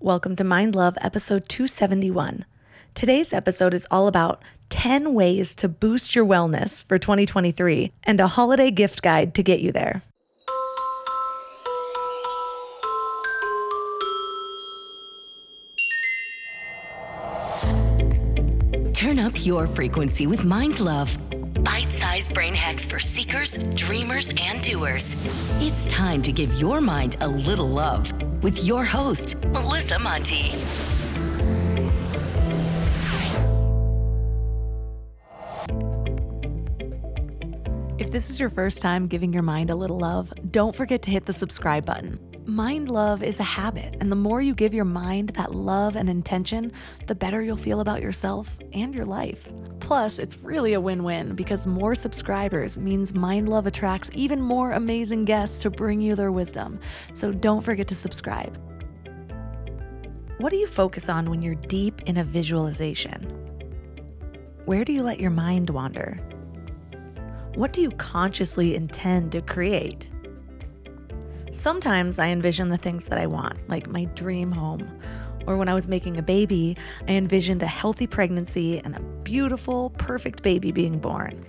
Welcome to Mind Love, episode 271. Today's episode is all about 10 ways to boost your wellness for 2023 and a holiday gift guide to get you there. Turn up your frequency with Mind Love. Bite sized brain hacks for seekers, dreamers, and doers. It's time to give your mind a little love with your host, Melissa Monte. If this is your first time giving your mind a little love, don't forget to hit the subscribe button. Mind love is a habit, and the more you give your mind that love and intention, the better you'll feel about yourself and your life. Plus, it's really a win win because more subscribers means Mind Love attracts even more amazing guests to bring you their wisdom. So don't forget to subscribe. What do you focus on when you're deep in a visualization? Where do you let your mind wander? What do you consciously intend to create? Sometimes I envision the things that I want, like my dream home. Or when I was making a baby, I envisioned a healthy pregnancy and a beautiful, perfect baby being born.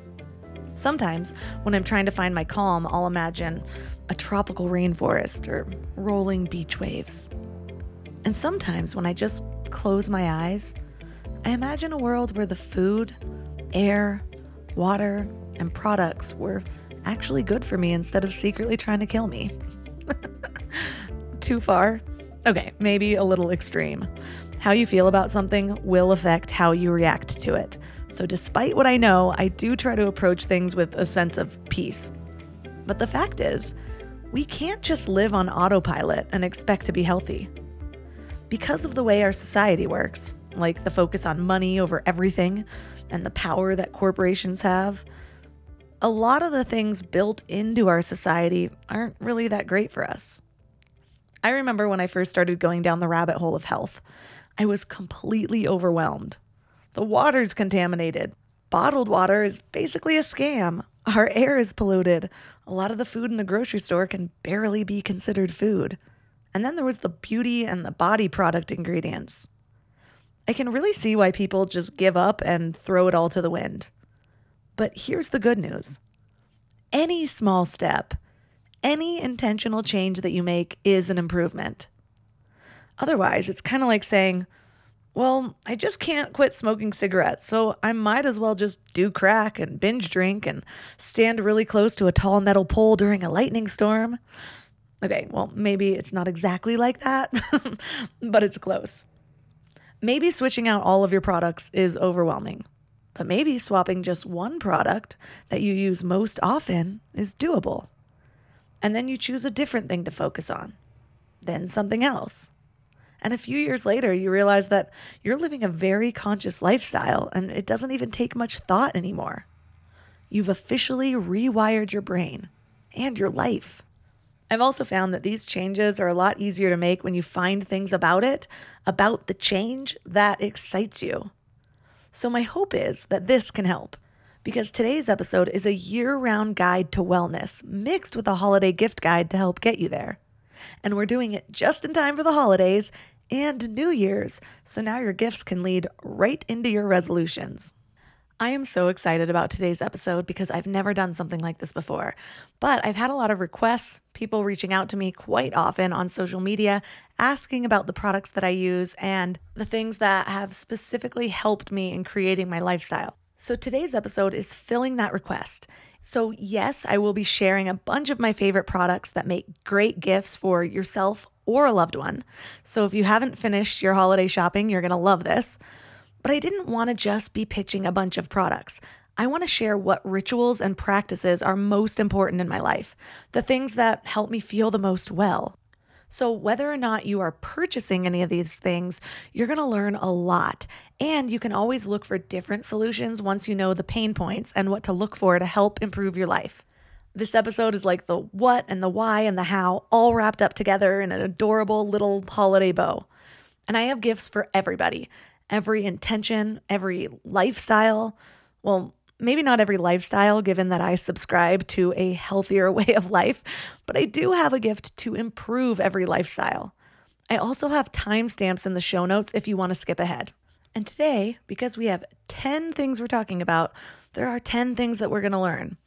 Sometimes, when I'm trying to find my calm, I'll imagine a tropical rainforest or rolling beach waves. And sometimes, when I just close my eyes, I imagine a world where the food, air, water, and products were actually good for me instead of secretly trying to kill me. Too far? Okay, maybe a little extreme. How you feel about something will affect how you react to it. So, despite what I know, I do try to approach things with a sense of peace. But the fact is, we can't just live on autopilot and expect to be healthy. Because of the way our society works, like the focus on money over everything and the power that corporations have, a lot of the things built into our society aren't really that great for us. I remember when I first started going down the rabbit hole of health, I was completely overwhelmed. The water's contaminated. Bottled water is basically a scam. Our air is polluted. A lot of the food in the grocery store can barely be considered food. And then there was the beauty and the body product ingredients. I can really see why people just give up and throw it all to the wind. But here's the good news any small step, any intentional change that you make is an improvement. Otherwise, it's kind of like saying, well, I just can't quit smoking cigarettes, so I might as well just do crack and binge drink and stand really close to a tall metal pole during a lightning storm. Okay, well, maybe it's not exactly like that, but it's close. Maybe switching out all of your products is overwhelming, but maybe swapping just one product that you use most often is doable. And then you choose a different thing to focus on, then something else. And a few years later, you realize that you're living a very conscious lifestyle and it doesn't even take much thought anymore. You've officially rewired your brain and your life. I've also found that these changes are a lot easier to make when you find things about it, about the change that excites you. So, my hope is that this can help because today's episode is a year round guide to wellness mixed with a holiday gift guide to help get you there. And we're doing it just in time for the holidays and New Year's, so now your gifts can lead right into your resolutions. I am so excited about today's episode because I've never done something like this before. But I've had a lot of requests, people reaching out to me quite often on social media, asking about the products that I use and the things that have specifically helped me in creating my lifestyle. So today's episode is filling that request. So, yes, I will be sharing a bunch of my favorite products that make great gifts for yourself or a loved one. So, if you haven't finished your holiday shopping, you're going to love this. But I didn't want to just be pitching a bunch of products. I want to share what rituals and practices are most important in my life, the things that help me feel the most well. So, whether or not you are purchasing any of these things, you're going to learn a lot. And you can always look for different solutions once you know the pain points and what to look for to help improve your life. This episode is like the what and the why and the how all wrapped up together in an adorable little holiday bow. And I have gifts for everybody, every intention, every lifestyle. Well, maybe not every lifestyle, given that I subscribe to a healthier way of life, but I do have a gift to improve every lifestyle. I also have timestamps in the show notes if you want to skip ahead. And today, because we have 10 things we're talking about, there are 10 things that we're going to learn.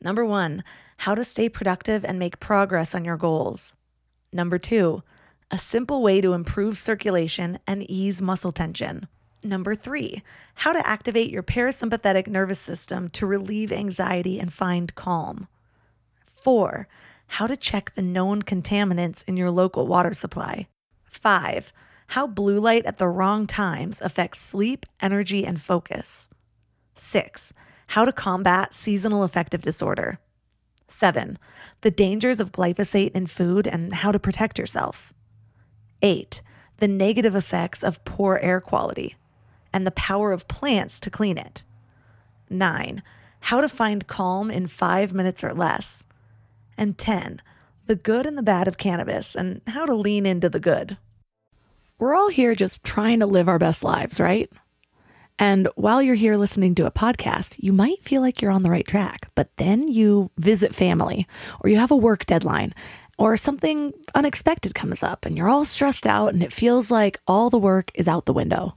Number one, how to stay productive and make progress on your goals. Number two, a simple way to improve circulation and ease muscle tension. Number three, how to activate your parasympathetic nervous system to relieve anxiety and find calm. Four, how to check the known contaminants in your local water supply. Five, how blue light at the wrong times affects sleep, energy, and focus. Six, how to combat seasonal affective disorder. Seven, the dangers of glyphosate in food and how to protect yourself. Eight, the negative effects of poor air quality and the power of plants to clean it. 9. How to find calm in five minutes or less. And 10. The good and the bad of cannabis and how to lean into the good. We're all here just trying to live our best lives, right? And while you're here listening to a podcast, you might feel like you're on the right track, but then you visit family or you have a work deadline or something unexpected comes up and you're all stressed out and it feels like all the work is out the window.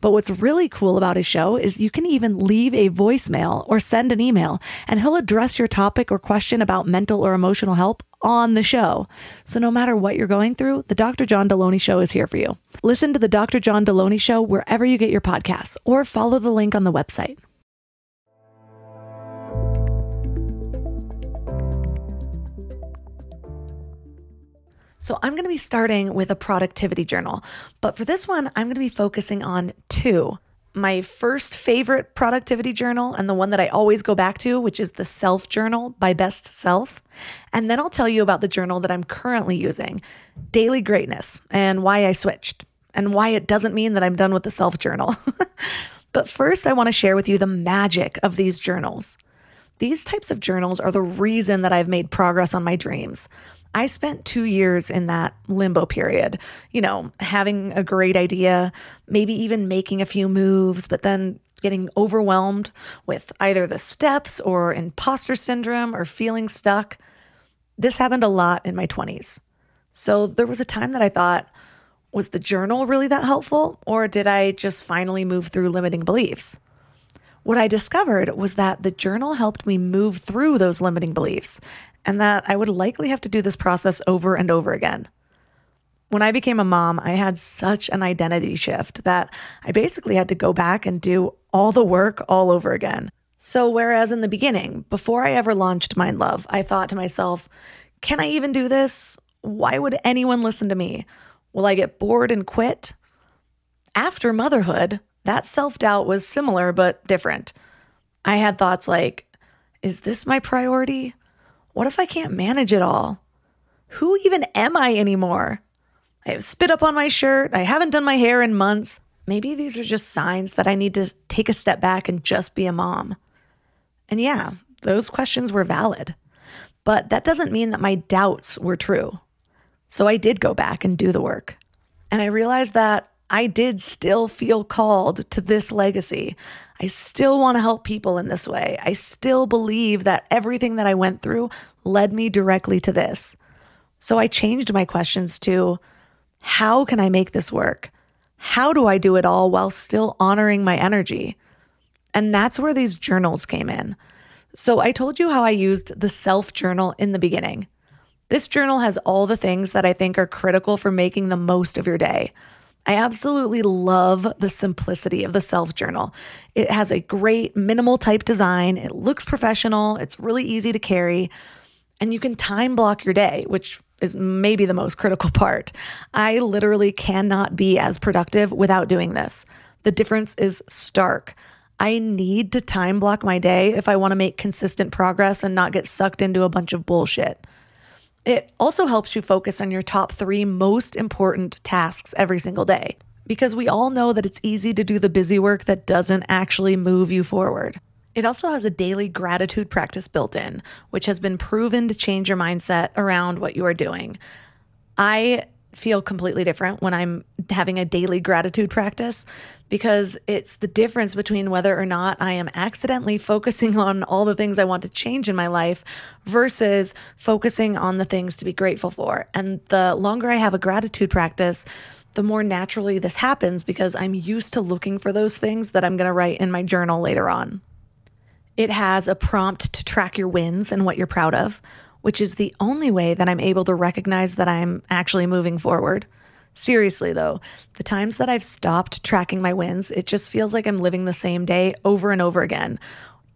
But what's really cool about his show is you can even leave a voicemail or send an email, and he'll address your topic or question about mental or emotional help on the show. So no matter what you're going through, the Dr. John Delony Show is here for you. Listen to the Dr. John Delony Show wherever you get your podcasts or follow the link on the website. So I'm going to be starting with a productivity journal. But for this one, I'm going to be focusing on two. My first favorite productivity journal, and the one that I always go back to, which is the Self Journal by Best Self. And then I'll tell you about the journal that I'm currently using, Daily Greatness, and why I switched, and why it doesn't mean that I'm done with the Self Journal. but first, I want to share with you the magic of these journals. These types of journals are the reason that I've made progress on my dreams. I spent two years in that limbo period, you know, having a great idea, maybe even making a few moves, but then getting overwhelmed with either the steps or imposter syndrome or feeling stuck. This happened a lot in my 20s. So there was a time that I thought, was the journal really that helpful? Or did I just finally move through limiting beliefs? What I discovered was that the journal helped me move through those limiting beliefs and that I would likely have to do this process over and over again. When I became a mom, I had such an identity shift that I basically had to go back and do all the work all over again. So, whereas in the beginning, before I ever launched Mind Love, I thought to myself, can I even do this? Why would anyone listen to me? Will I get bored and quit? After motherhood, that self doubt was similar but different. I had thoughts like, is this my priority? What if I can't manage it all? Who even am I anymore? I have spit up on my shirt. I haven't done my hair in months. Maybe these are just signs that I need to take a step back and just be a mom. And yeah, those questions were valid. But that doesn't mean that my doubts were true. So I did go back and do the work. And I realized that I did still feel called to this legacy. I still want to help people in this way. I still believe that everything that I went through led me directly to this. So I changed my questions to how can I make this work? How do I do it all while still honoring my energy? And that's where these journals came in. So I told you how I used the self journal in the beginning. This journal has all the things that I think are critical for making the most of your day. I absolutely love the simplicity of the self journal. It has a great minimal type design, it looks professional, it's really easy to carry, and you can time block your day, which is maybe the most critical part. I literally cannot be as productive without doing this. The difference is stark. I need to time block my day if I want to make consistent progress and not get sucked into a bunch of bullshit. It also helps you focus on your top three most important tasks every single day because we all know that it's easy to do the busy work that doesn't actually move you forward. It also has a daily gratitude practice built in, which has been proven to change your mindset around what you are doing. I feel completely different when I'm having a daily gratitude practice because it's the difference between whether or not I am accidentally focusing on all the things I want to change in my life versus focusing on the things to be grateful for. And the longer I have a gratitude practice, the more naturally this happens because I'm used to looking for those things that I'm going to write in my journal later on. It has a prompt to track your wins and what you're proud of, which is the only way that I'm able to recognize that I'm actually moving forward. Seriously, though, the times that I've stopped tracking my wins, it just feels like I'm living the same day over and over again,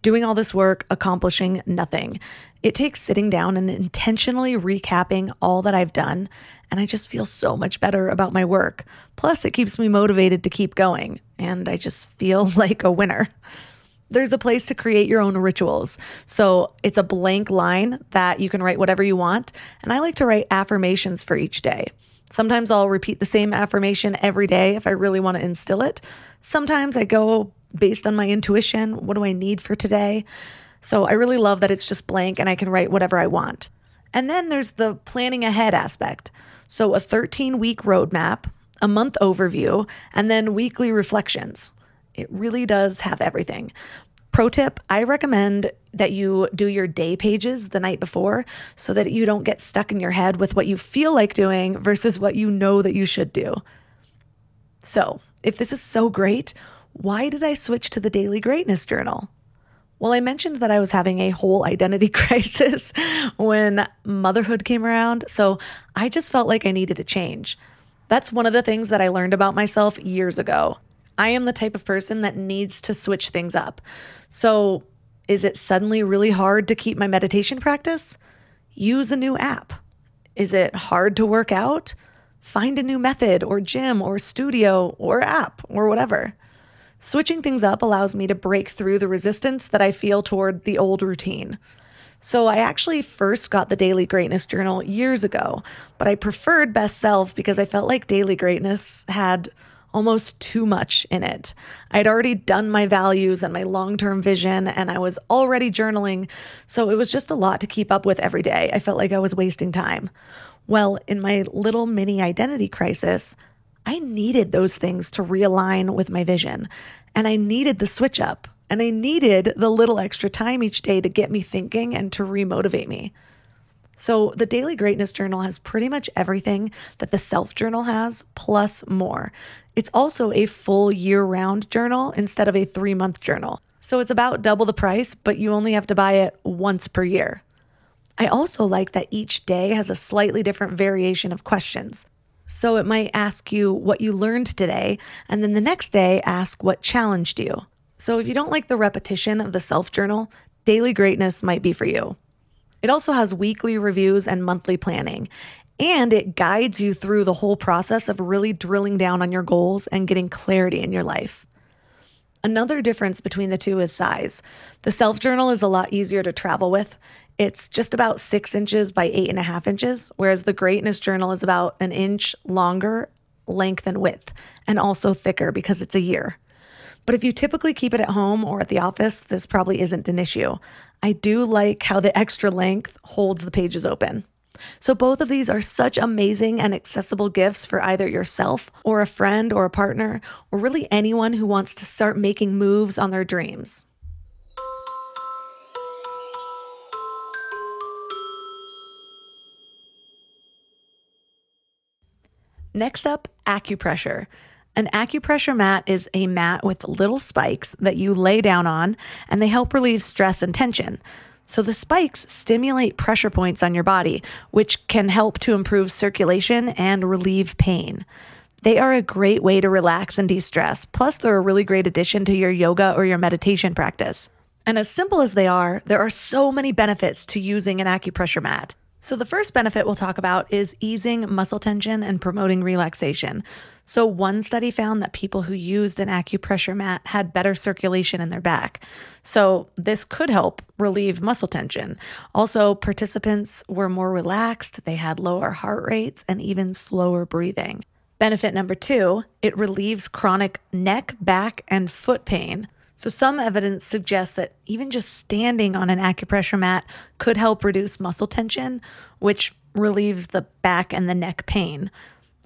doing all this work, accomplishing nothing. It takes sitting down and intentionally recapping all that I've done, and I just feel so much better about my work. Plus, it keeps me motivated to keep going, and I just feel like a winner there's a place to create your own rituals. So it's a blank line that you can write whatever you want. And I like to write affirmations for each day. Sometimes I'll repeat the same affirmation every day if I really want to instill it. Sometimes I go based on my intuition. What do I need for today? So I really love that it's just blank and I can write whatever I want. And then there's the planning ahead aspect. So a 13 week roadmap, a month overview, and then weekly reflections. It really does have everything. Pro tip I recommend that you do your day pages the night before so that you don't get stuck in your head with what you feel like doing versus what you know that you should do. So, if this is so great, why did I switch to the Daily Greatness Journal? Well, I mentioned that I was having a whole identity crisis when motherhood came around, so I just felt like I needed a change. That's one of the things that I learned about myself years ago. I am the type of person that needs to switch things up. So, is it suddenly really hard to keep my meditation practice? Use a new app. Is it hard to work out? Find a new method or gym or studio or app or whatever. Switching things up allows me to break through the resistance that I feel toward the old routine. So, I actually first got the Daily Greatness Journal years ago, but I preferred Best Self because I felt like Daily Greatness had almost too much in it. I'd already done my values and my long term vision, and I was already journaling, so it was just a lot to keep up with every day. I felt like I was wasting time. Well, in my little mini identity crisis, I needed those things to realign with my vision, and I needed the switch up, and I needed the little extra time each day to get me thinking and to remotivate me. So, the Daily Greatness Journal has pretty much everything that the Self Journal has, plus more. It's also a full year round journal instead of a three month journal. So, it's about double the price, but you only have to buy it once per year. I also like that each day has a slightly different variation of questions. So, it might ask you what you learned today, and then the next day ask what challenged you. So, if you don't like the repetition of the self journal, Daily Greatness might be for you. It also has weekly reviews and monthly planning. And it guides you through the whole process of really drilling down on your goals and getting clarity in your life. Another difference between the two is size. The self journal is a lot easier to travel with. It's just about six inches by eight and a half inches, whereas the greatness journal is about an inch longer length and width, and also thicker because it's a year. But if you typically keep it at home or at the office, this probably isn't an issue. I do like how the extra length holds the pages open. So, both of these are such amazing and accessible gifts for either yourself or a friend or a partner, or really anyone who wants to start making moves on their dreams. Next up, acupressure. An acupressure mat is a mat with little spikes that you lay down on, and they help relieve stress and tension. So the spikes stimulate pressure points on your body, which can help to improve circulation and relieve pain. They are a great way to relax and de stress. Plus, they're a really great addition to your yoga or your meditation practice. And as simple as they are, there are so many benefits to using an acupressure mat. So, the first benefit we'll talk about is easing muscle tension and promoting relaxation. So, one study found that people who used an acupressure mat had better circulation in their back. So, this could help relieve muscle tension. Also, participants were more relaxed, they had lower heart rates, and even slower breathing. Benefit number two, it relieves chronic neck, back, and foot pain. So, some evidence suggests that even just standing on an acupressure mat could help reduce muscle tension, which relieves the back and the neck pain.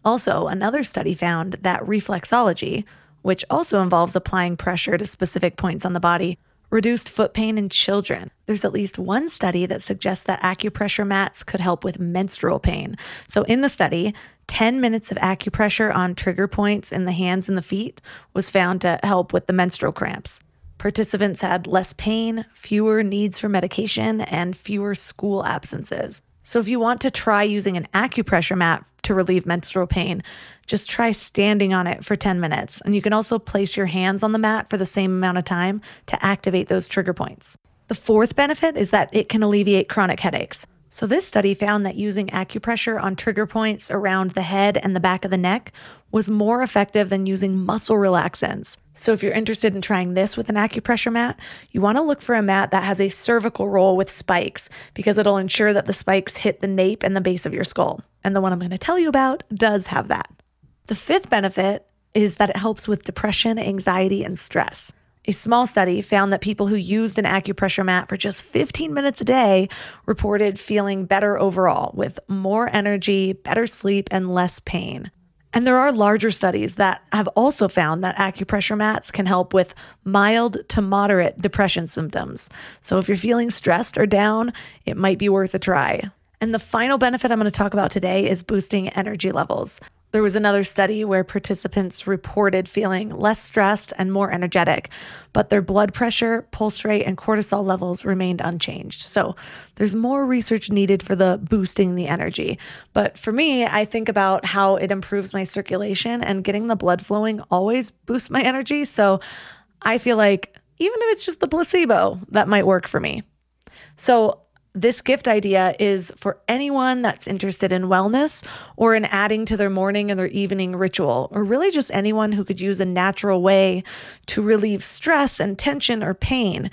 Also, another study found that reflexology, which also involves applying pressure to specific points on the body, reduced foot pain in children. There's at least one study that suggests that acupressure mats could help with menstrual pain. So, in the study, 10 minutes of acupressure on trigger points in the hands and the feet was found to help with the menstrual cramps. Participants had less pain, fewer needs for medication, and fewer school absences. So, if you want to try using an acupressure mat to relieve menstrual pain, just try standing on it for 10 minutes. And you can also place your hands on the mat for the same amount of time to activate those trigger points. The fourth benefit is that it can alleviate chronic headaches. So, this study found that using acupressure on trigger points around the head and the back of the neck was more effective than using muscle relaxants. So, if you're interested in trying this with an acupressure mat, you want to look for a mat that has a cervical roll with spikes because it'll ensure that the spikes hit the nape and the base of your skull. And the one I'm going to tell you about does have that. The fifth benefit is that it helps with depression, anxiety, and stress. A small study found that people who used an acupressure mat for just 15 minutes a day reported feeling better overall, with more energy, better sleep, and less pain. And there are larger studies that have also found that acupressure mats can help with mild to moderate depression symptoms. So if you're feeling stressed or down, it might be worth a try. And the final benefit I'm going to talk about today is boosting energy levels. There was another study where participants reported feeling less stressed and more energetic, but their blood pressure, pulse rate, and cortisol levels remained unchanged. So there's more research needed for the boosting the energy. But for me, I think about how it improves my circulation and getting the blood flowing always boosts my energy. So I feel like even if it's just the placebo, that might work for me. So this gift idea is for anyone that's interested in wellness or in adding to their morning and their evening ritual, or really just anyone who could use a natural way to relieve stress and tension or pain.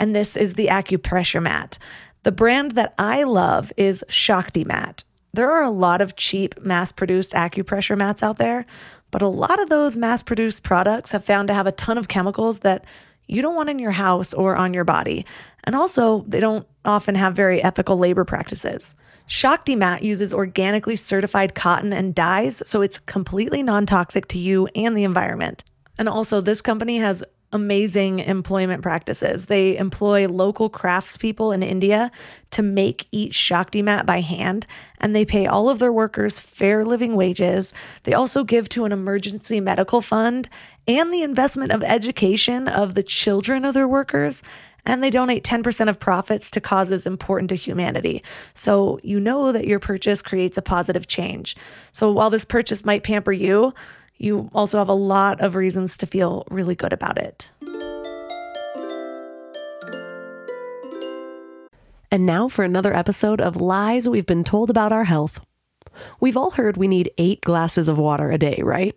And this is the acupressure mat. The brand that I love is Shakti Mat. There are a lot of cheap mass produced acupressure mats out there, but a lot of those mass produced products have found to have a ton of chemicals that you don't want in your house or on your body. And also, they don't often have very ethical labor practices. Shakti Mat uses organically certified cotton and dyes, so it's completely non toxic to you and the environment. And also, this company has amazing employment practices. They employ local craftspeople in India to make each Shakti mat by hand, and they pay all of their workers fair living wages. They also give to an emergency medical fund and the investment of education of the children of their workers and they donate 10% of profits to causes important to humanity. So you know that your purchase creates a positive change. So while this purchase might pamper you, you also have a lot of reasons to feel really good about it. And now for another episode of Lies We've Been Told About Our Health. We've all heard we need eight glasses of water a day, right?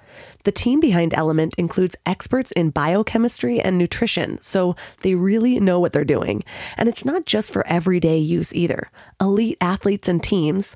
The team behind Element includes experts in biochemistry and nutrition, so they really know what they're doing. And it's not just for everyday use either. Elite athletes and teams,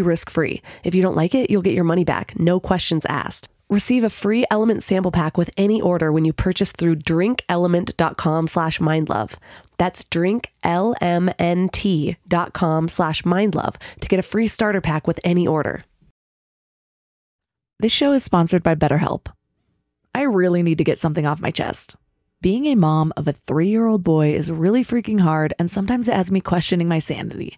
risk free. If you don't like it, you'll get your money back, no questions asked. Receive a free Element sample pack with any order when you purchase through drinkelement.com slash mindlove. That's drinklmnt.com slash mindlove to get a free starter pack with any order. This show is sponsored by BetterHelp. I really need to get something off my chest. Being a mom of a three year old boy is really freaking hard, and sometimes it has me questioning my sanity.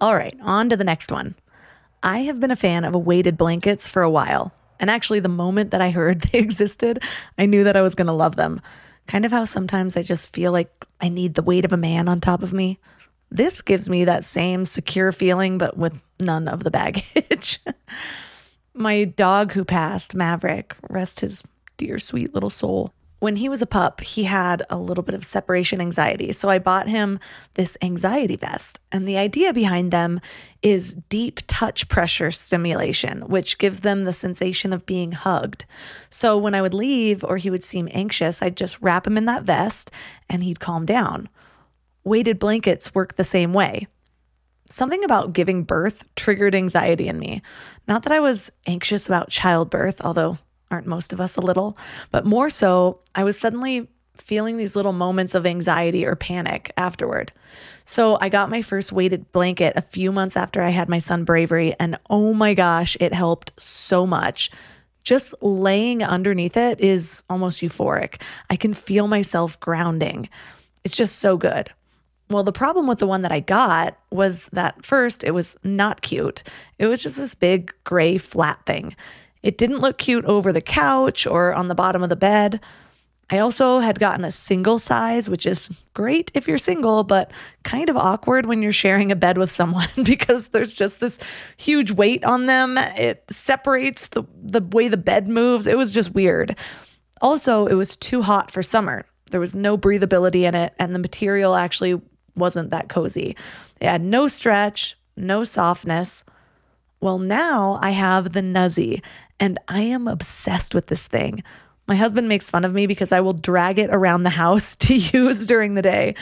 All right, on to the next one. I have been a fan of weighted blankets for a while. And actually, the moment that I heard they existed, I knew that I was going to love them. Kind of how sometimes I just feel like I need the weight of a man on top of me. This gives me that same secure feeling, but with none of the baggage. My dog who passed, Maverick, rest his dear sweet little soul, when he was a pup, he had a little bit of separation anxiety. So I bought him this anxiety vest. And the idea behind them is deep touch pressure stimulation, which gives them the sensation of being hugged. So when I would leave or he would seem anxious, I'd just wrap him in that vest and he'd calm down. Weighted blankets work the same way. Something about giving birth triggered anxiety in me. Not that I was anxious about childbirth, although aren't most of us a little? But more so, I was suddenly feeling these little moments of anxiety or panic afterward. So I got my first weighted blanket a few months after I had my son Bravery, and oh my gosh, it helped so much. Just laying underneath it is almost euphoric. I can feel myself grounding. It's just so good. Well, the problem with the one that I got was that first, it was not cute. It was just this big gray flat thing. It didn't look cute over the couch or on the bottom of the bed. I also had gotten a single size, which is great if you're single, but kind of awkward when you're sharing a bed with someone because there's just this huge weight on them. It separates the, the way the bed moves. It was just weird. Also, it was too hot for summer. There was no breathability in it, and the material actually wasn't that cozy. It had no stretch, no softness. Well, now I have the Nuzzie, and I am obsessed with this thing. My husband makes fun of me because I will drag it around the house to use during the day.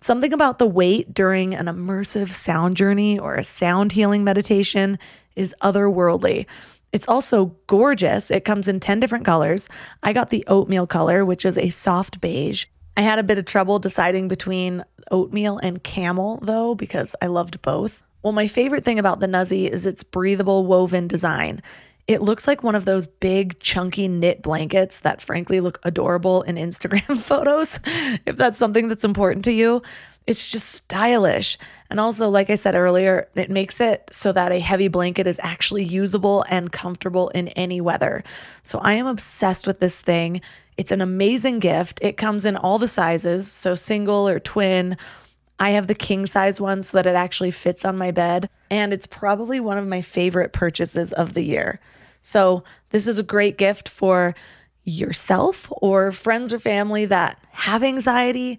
Something about the weight during an immersive sound journey or a sound healing meditation is otherworldly. It's also gorgeous. It comes in 10 different colors. I got the oatmeal color, which is a soft beige. I had a bit of trouble deciding between oatmeal and camel, though, because I loved both. Well, my favorite thing about the Nuzzie is its breathable woven design. It looks like one of those big, chunky knit blankets that frankly look adorable in Instagram photos, if that's something that's important to you. It's just stylish. And also, like I said earlier, it makes it so that a heavy blanket is actually usable and comfortable in any weather. So I am obsessed with this thing. It's an amazing gift. It comes in all the sizes, so single or twin. I have the king size one so that it actually fits on my bed. And it's probably one of my favorite purchases of the year. So, this is a great gift for yourself or friends or family that have anxiety,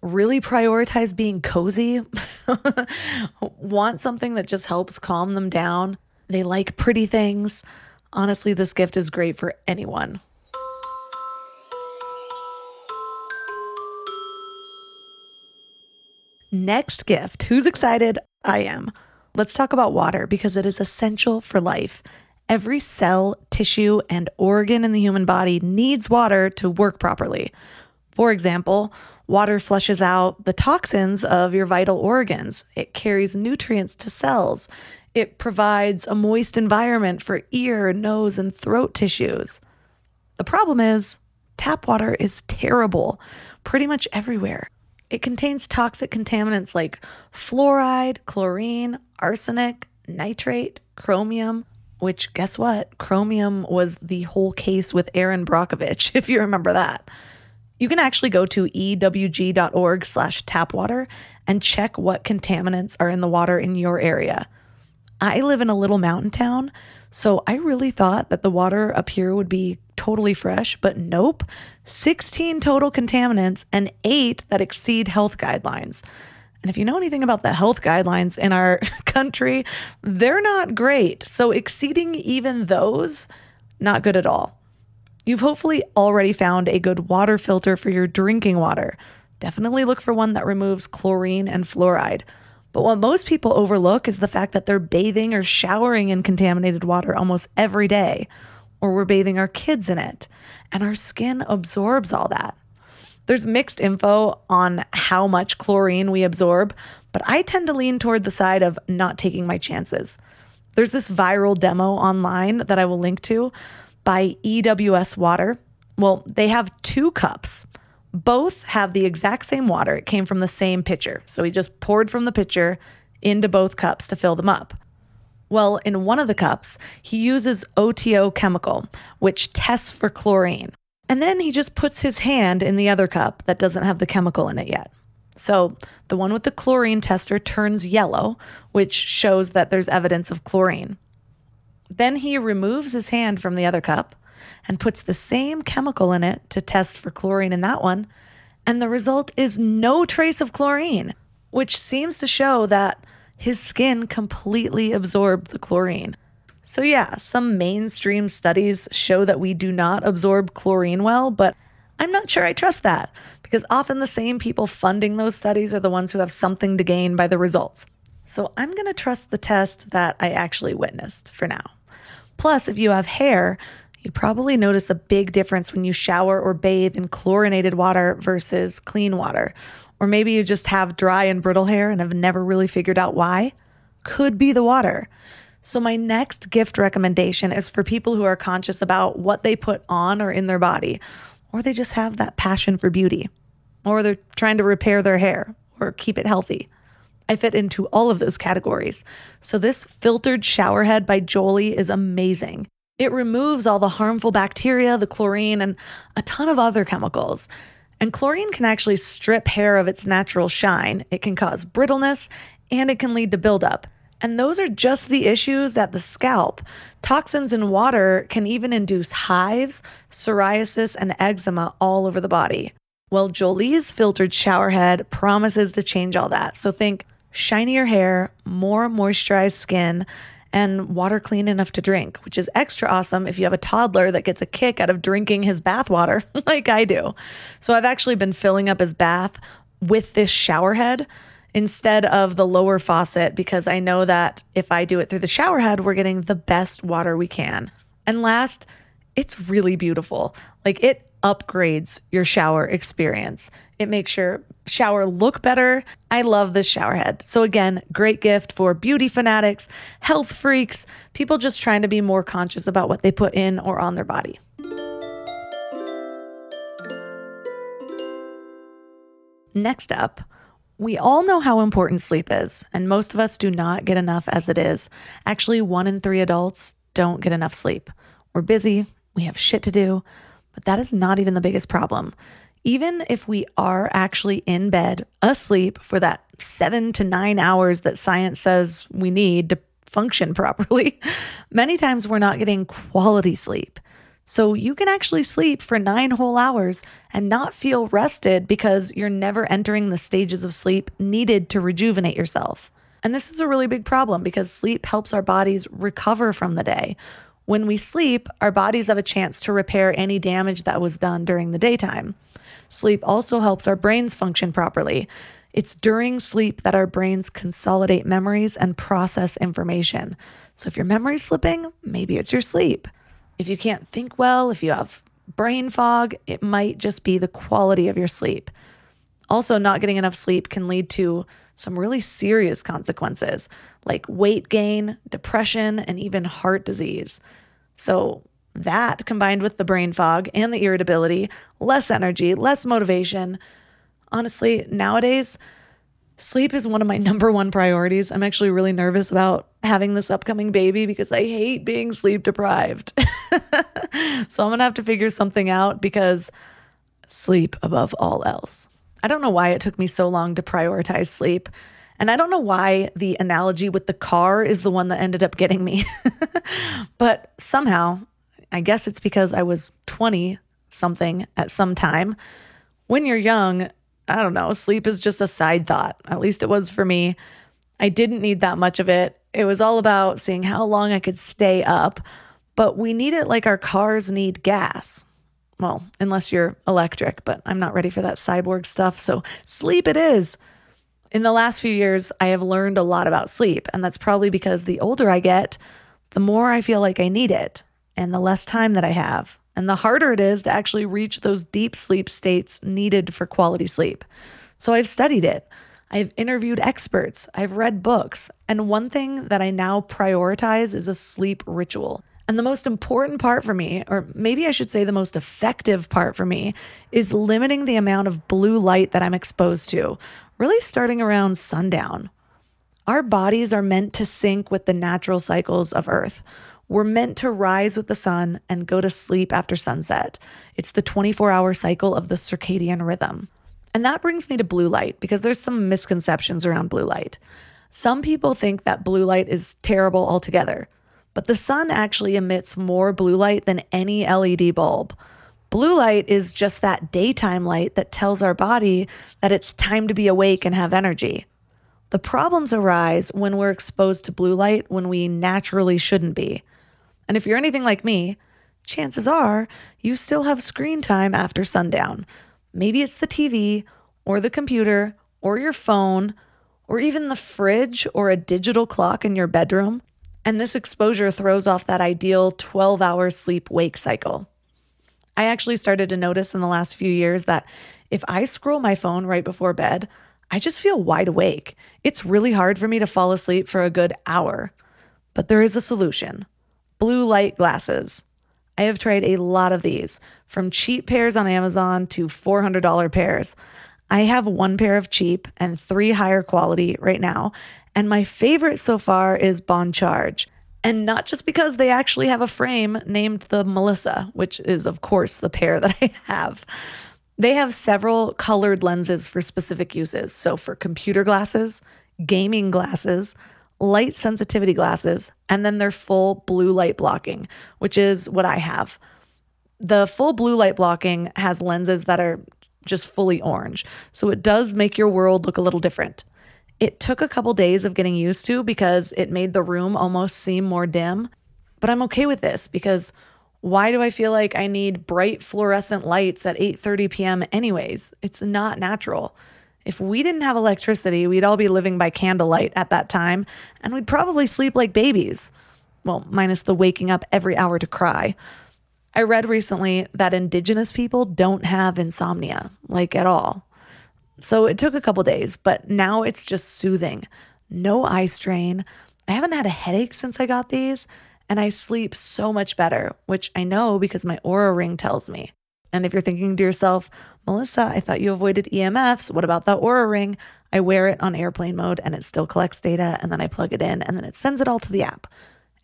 really prioritize being cozy, want something that just helps calm them down. They like pretty things. Honestly, this gift is great for anyone. Next gift. Who's excited? I am. Let's talk about water because it is essential for life. Every cell, tissue, and organ in the human body needs water to work properly. For example, water flushes out the toxins of your vital organs, it carries nutrients to cells, it provides a moist environment for ear, nose, and throat tissues. The problem is, tap water is terrible pretty much everywhere. It contains toxic contaminants like fluoride, chlorine, arsenic, nitrate, chromium, which guess what? Chromium was the whole case with Erin Brockovich, if you remember that. You can actually go to ewg.org slash tapwater and check what contaminants are in the water in your area. I live in a little mountain town, so I really thought that the water up here would be totally fresh, but nope. 16 total contaminants and eight that exceed health guidelines. And if you know anything about the health guidelines in our country, they're not great. So exceeding even those, not good at all. You've hopefully already found a good water filter for your drinking water. Definitely look for one that removes chlorine and fluoride. But what most people overlook is the fact that they're bathing or showering in contaminated water almost every day, or we're bathing our kids in it, and our skin absorbs all that. There's mixed info on how much chlorine we absorb, but I tend to lean toward the side of not taking my chances. There's this viral demo online that I will link to by EWS Water. Well, they have two cups. Both have the exact same water. It came from the same pitcher. So he just poured from the pitcher into both cups to fill them up. Well, in one of the cups, he uses OTO chemical, which tests for chlorine. And then he just puts his hand in the other cup that doesn't have the chemical in it yet. So the one with the chlorine tester turns yellow, which shows that there's evidence of chlorine. Then he removes his hand from the other cup and puts the same chemical in it to test for chlorine in that one. And the result is no trace of chlorine, which seems to show that his skin completely absorbed the chlorine. So, yeah, some mainstream studies show that we do not absorb chlorine well, but I'm not sure I trust that because often the same people funding those studies are the ones who have something to gain by the results. So, I'm going to trust the test that I actually witnessed for now. Plus, if you have hair, you probably notice a big difference when you shower or bathe in chlorinated water versus clean water. Or maybe you just have dry and brittle hair and have never really figured out why. Could be the water. So, my next gift recommendation is for people who are conscious about what they put on or in their body, or they just have that passion for beauty, or they're trying to repair their hair or keep it healthy. I fit into all of those categories. So, this filtered shower head by Jolie is amazing. It removes all the harmful bacteria, the chlorine, and a ton of other chemicals. And chlorine can actually strip hair of its natural shine. It can cause brittleness and it can lead to buildup. And those are just the issues at the scalp. Toxins in water can even induce hives, psoriasis, and eczema all over the body. Well, Jolie's filtered shower head promises to change all that. So think shinier hair, more moisturized skin, and water clean enough to drink, which is extra awesome if you have a toddler that gets a kick out of drinking his bath water like I do. So I've actually been filling up his bath with this shower head instead of the lower faucet because I know that if I do it through the shower head, we're getting the best water we can. And last, it's really beautiful. Like it upgrades your shower experience. It makes your shower look better. I love this shower head. So, again, great gift for beauty fanatics, health freaks, people just trying to be more conscious about what they put in or on their body. Next up, we all know how important sleep is, and most of us do not get enough as it is. Actually, one in three adults don't get enough sleep. We're busy, we have shit to do, but that is not even the biggest problem. Even if we are actually in bed, asleep for that seven to nine hours that science says we need to function properly, many times we're not getting quality sleep. So you can actually sleep for nine whole hours and not feel rested because you're never entering the stages of sleep needed to rejuvenate yourself. And this is a really big problem because sleep helps our bodies recover from the day. When we sleep, our bodies have a chance to repair any damage that was done during the daytime. Sleep also helps our brains function properly. It's during sleep that our brains consolidate memories and process information. So if your memory's slipping, maybe it's your sleep. If you can't think well, if you have brain fog, it might just be the quality of your sleep. Also, not getting enough sleep can lead to some really serious consequences like weight gain, depression, and even heart disease. So, that combined with the brain fog and the irritability, less energy, less motivation. Honestly, nowadays, sleep is one of my number one priorities. I'm actually really nervous about having this upcoming baby because I hate being sleep deprived. so I'm going to have to figure something out because sleep above all else. I don't know why it took me so long to prioritize sleep. And I don't know why the analogy with the car is the one that ended up getting me. but somehow, I guess it's because I was 20 something at some time. When you're young, I don't know, sleep is just a side thought. At least it was for me. I didn't need that much of it. It was all about seeing how long I could stay up, but we need it like our cars need gas. Well, unless you're electric, but I'm not ready for that cyborg stuff. So sleep it is. In the last few years, I have learned a lot about sleep, and that's probably because the older I get, the more I feel like I need it, and the less time that I have, and the harder it is to actually reach those deep sleep states needed for quality sleep. So I've studied it. I've interviewed experts, I've read books, and one thing that I now prioritize is a sleep ritual. And the most important part for me, or maybe I should say the most effective part for me, is limiting the amount of blue light that I'm exposed to, really starting around sundown. Our bodies are meant to sync with the natural cycles of Earth. We're meant to rise with the sun and go to sleep after sunset. It's the 24 hour cycle of the circadian rhythm. And that brings me to blue light because there's some misconceptions around blue light. Some people think that blue light is terrible altogether. But the sun actually emits more blue light than any LED bulb. Blue light is just that daytime light that tells our body that it's time to be awake and have energy. The problems arise when we're exposed to blue light when we naturally shouldn't be. And if you're anything like me, chances are you still have screen time after sundown. Maybe it's the TV or the computer or your phone or even the fridge or a digital clock in your bedroom. And this exposure throws off that ideal 12 hour sleep wake cycle. I actually started to notice in the last few years that if I scroll my phone right before bed, I just feel wide awake. It's really hard for me to fall asleep for a good hour. But there is a solution blue light glasses. I have tried a lot of these, from cheap pairs on Amazon to $400 pairs. I have one pair of cheap and three higher quality right now, and my favorite so far is Bon Charge. And not just because they actually have a frame named the Melissa, which is, of course, the pair that I have. They have several colored lenses for specific uses. So, for computer glasses, gaming glasses, light sensitivity glasses, and then their full blue light blocking, which is what I have. The full blue light blocking has lenses that are just fully orange. So, it does make your world look a little different. It took a couple days of getting used to because it made the room almost seem more dim. But I'm okay with this because why do I feel like I need bright fluorescent lights at 8:30 p.m. anyways? It's not natural. If we didn't have electricity, we'd all be living by candlelight at that time, and we'd probably sleep like babies. Well, minus the waking up every hour to cry. I read recently that indigenous people don't have insomnia, like at all. So it took a couple days, but now it's just soothing. No eye strain. I haven't had a headache since I got these, and I sleep so much better, which I know because my Oura ring tells me. And if you're thinking to yourself, Melissa, I thought you avoided EMFs. What about that Oura ring? I wear it on airplane mode and it still collects data, and then I plug it in and then it sends it all to the app.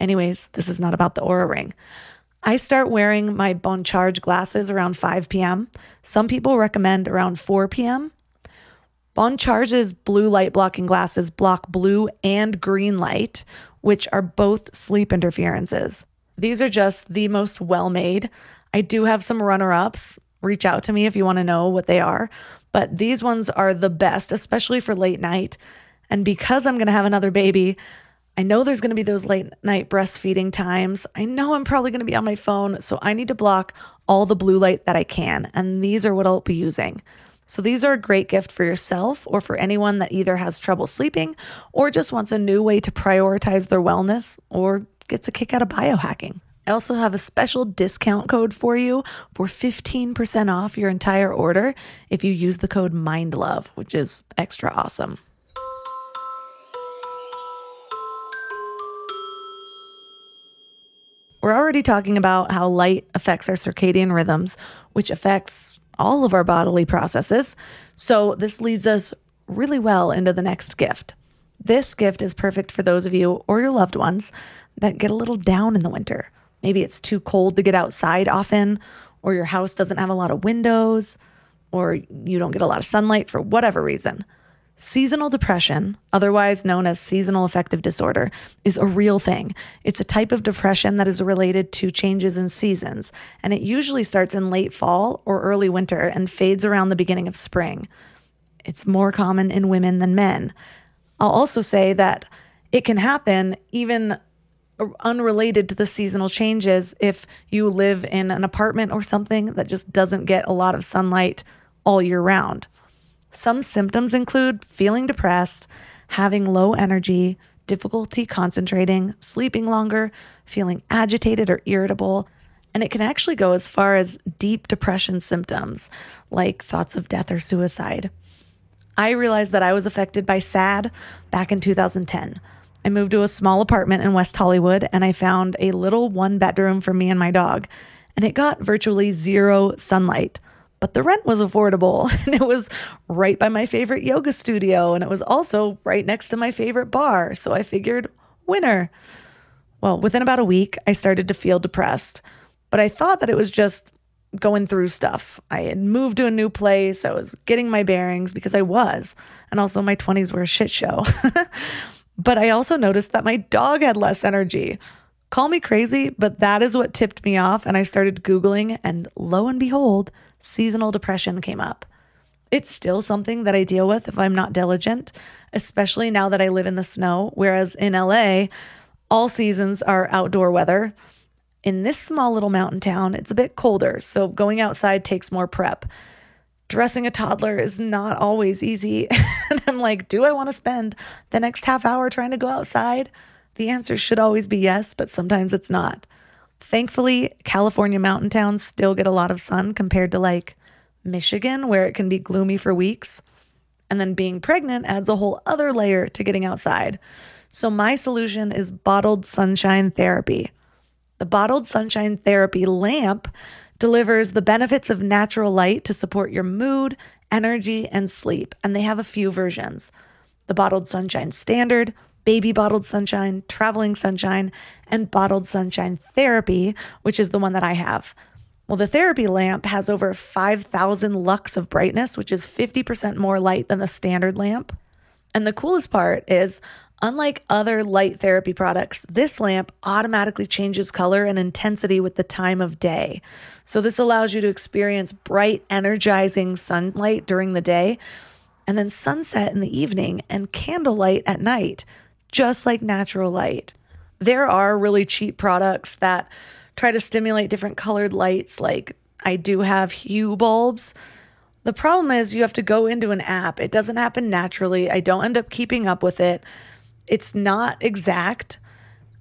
Anyways, this is not about the Oura ring. I start wearing my Bon Charge glasses around 5 p.m. Some people recommend around 4 p.m. Bon Charge's blue light blocking glasses block blue and green light, which are both sleep interferences. These are just the most well made. I do have some runner ups. Reach out to me if you want to know what they are. But these ones are the best, especially for late night. And because I'm going to have another baby, I know there's going to be those late night breastfeeding times. I know I'm probably going to be on my phone, so I need to block all the blue light that I can. And these are what I'll be using. So these are a great gift for yourself or for anyone that either has trouble sleeping or just wants a new way to prioritize their wellness or gets a kick out of biohacking. I also have a special discount code for you for 15% off your entire order if you use the code MINDLOVE, which is extra awesome. We're already talking about how light affects our circadian rhythms, which affects all of our bodily processes. So, this leads us really well into the next gift. This gift is perfect for those of you or your loved ones that get a little down in the winter. Maybe it's too cold to get outside often, or your house doesn't have a lot of windows, or you don't get a lot of sunlight for whatever reason. Seasonal depression, otherwise known as seasonal affective disorder, is a real thing. It's a type of depression that is related to changes in seasons, and it usually starts in late fall or early winter and fades around the beginning of spring. It's more common in women than men. I'll also say that it can happen even unrelated to the seasonal changes if you live in an apartment or something that just doesn't get a lot of sunlight all year round. Some symptoms include feeling depressed, having low energy, difficulty concentrating, sleeping longer, feeling agitated or irritable, and it can actually go as far as deep depression symptoms like thoughts of death or suicide. I realized that I was affected by SAD back in 2010. I moved to a small apartment in West Hollywood and I found a little one bedroom for me and my dog, and it got virtually zero sunlight but the rent was affordable and it was right by my favorite yoga studio and it was also right next to my favorite bar. So I figured, winner. Well, within about a week, I started to feel depressed, but I thought that it was just going through stuff. I had moved to a new place, I was getting my bearings because I was, and also my 20s were a shit show. but I also noticed that my dog had less energy. Call me crazy, but that is what tipped me off. And I started Googling, and lo and behold, seasonal depression came up. It's still something that I deal with if I'm not diligent, especially now that I live in the snow, whereas in LA, all seasons are outdoor weather. In this small little mountain town, it's a bit colder, so going outside takes more prep. Dressing a toddler is not always easy. and I'm like, do I want to spend the next half hour trying to go outside? The answer should always be yes, but sometimes it's not. Thankfully, California mountain towns still get a lot of sun compared to like Michigan, where it can be gloomy for weeks. And then being pregnant adds a whole other layer to getting outside. So, my solution is bottled sunshine therapy. The bottled sunshine therapy lamp delivers the benefits of natural light to support your mood, energy, and sleep. And they have a few versions the bottled sunshine standard, baby bottled sunshine, traveling sunshine, and bottled sunshine therapy, which is the one that I have. Well, the therapy lamp has over 5,000 lux of brightness, which is 50% more light than the standard lamp. And the coolest part is, unlike other light therapy products, this lamp automatically changes color and intensity with the time of day. So, this allows you to experience bright, energizing sunlight during the day, and then sunset in the evening and candlelight at night just like natural light. There are really cheap products that try to stimulate different colored lights, like I do have hue bulbs. The problem is you have to go into an app. It doesn't happen naturally. I don't end up keeping up with it. It's not exact.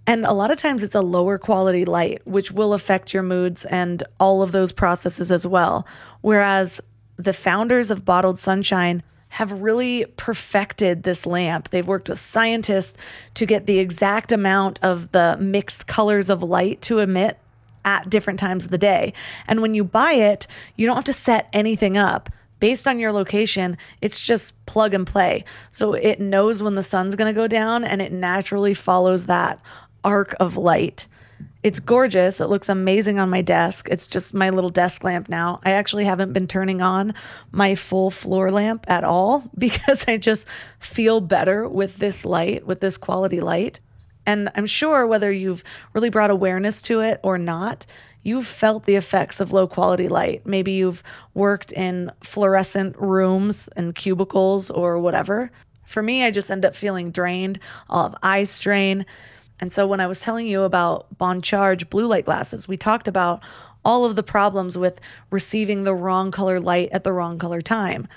And a lot of times it's a lower quality light, which will affect your moods and all of those processes as well. Whereas the founders of Bottled Sunshine have really perfected this lamp. They've worked with scientists to get the exact amount of the mixed colors of light to emit at different times of the day. And when you buy it, you don't have to set anything up. Based on your location, it's just plug and play. So it knows when the sun's going to go down and it naturally follows that arc of light. It's gorgeous. It looks amazing on my desk. It's just my little desk lamp now. I actually haven't been turning on my full floor lamp at all because I just feel better with this light, with this quality light. And I'm sure whether you've really brought awareness to it or not, you've felt the effects of low quality light. Maybe you've worked in fluorescent rooms and cubicles or whatever. For me, I just end up feeling drained. I'll have eye strain. And so when I was telling you about Bon Charge blue light glasses, we talked about all of the problems with receiving the wrong color light at the wrong color time.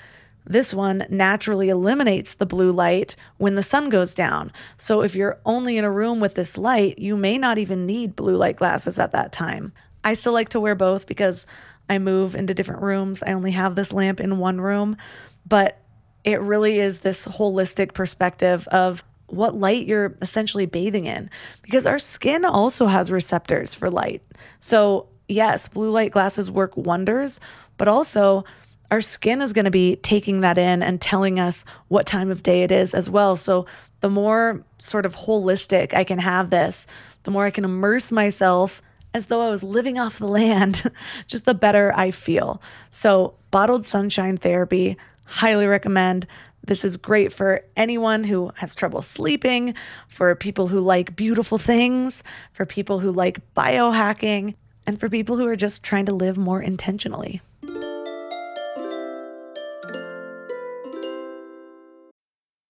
This one naturally eliminates the blue light when the sun goes down. So if you're only in a room with this light, you may not even need blue light glasses at that time. I still like to wear both because I move into different rooms. I only have this lamp in one room, but it really is this holistic perspective of what light you're essentially bathing in because our skin also has receptors for light. So, yes, blue light glasses work wonders, but also our skin is going to be taking that in and telling us what time of day it is as well. So, the more sort of holistic I can have this, the more I can immerse myself as though I was living off the land, just the better I feel. So, bottled sunshine therapy, highly recommend. This is great for anyone who has trouble sleeping, for people who like beautiful things, for people who like biohacking, and for people who are just trying to live more intentionally.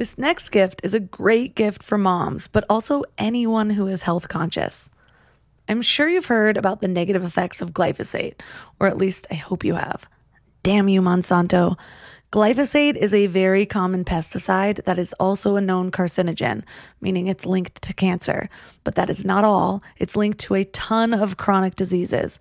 This next gift is a great gift for moms, but also anyone who is health conscious. I'm sure you've heard about the negative effects of glyphosate, or at least I hope you have. Damn you, Monsanto. Glyphosate is a very common pesticide that is also a known carcinogen, meaning it's linked to cancer. But that is not all, it's linked to a ton of chronic diseases.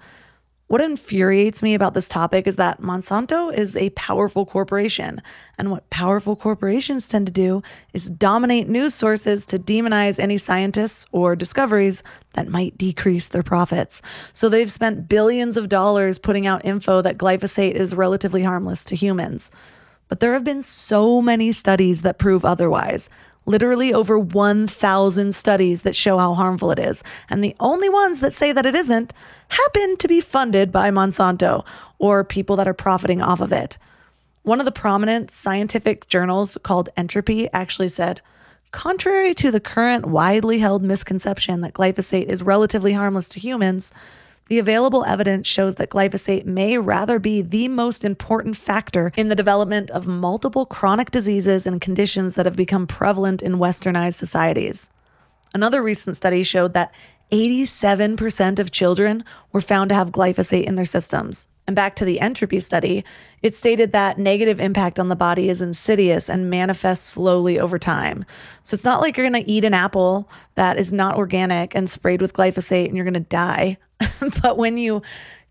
What infuriates me about this topic is that Monsanto is a powerful corporation. And what powerful corporations tend to do is dominate news sources to demonize any scientists or discoveries that might decrease their profits. So they've spent billions of dollars putting out info that glyphosate is relatively harmless to humans. But there have been so many studies that prove otherwise literally over 1,000 studies that show how harmful it is. And the only ones that say that it isn't happen to be funded by Monsanto or people that are profiting off of it. One of the prominent scientific journals called Entropy actually said, Contrary to the current widely held misconception that glyphosate is relatively harmless to humans, the available evidence shows that glyphosate may rather be the most important factor in the development of multiple chronic diseases and conditions that have become prevalent in westernized societies. Another recent study showed that 87% of children were found to have glyphosate in their systems. And back to the entropy study, it stated that negative impact on the body is insidious and manifests slowly over time. So it's not like you're going to eat an apple that is not organic and sprayed with glyphosate and you're going to die. but when you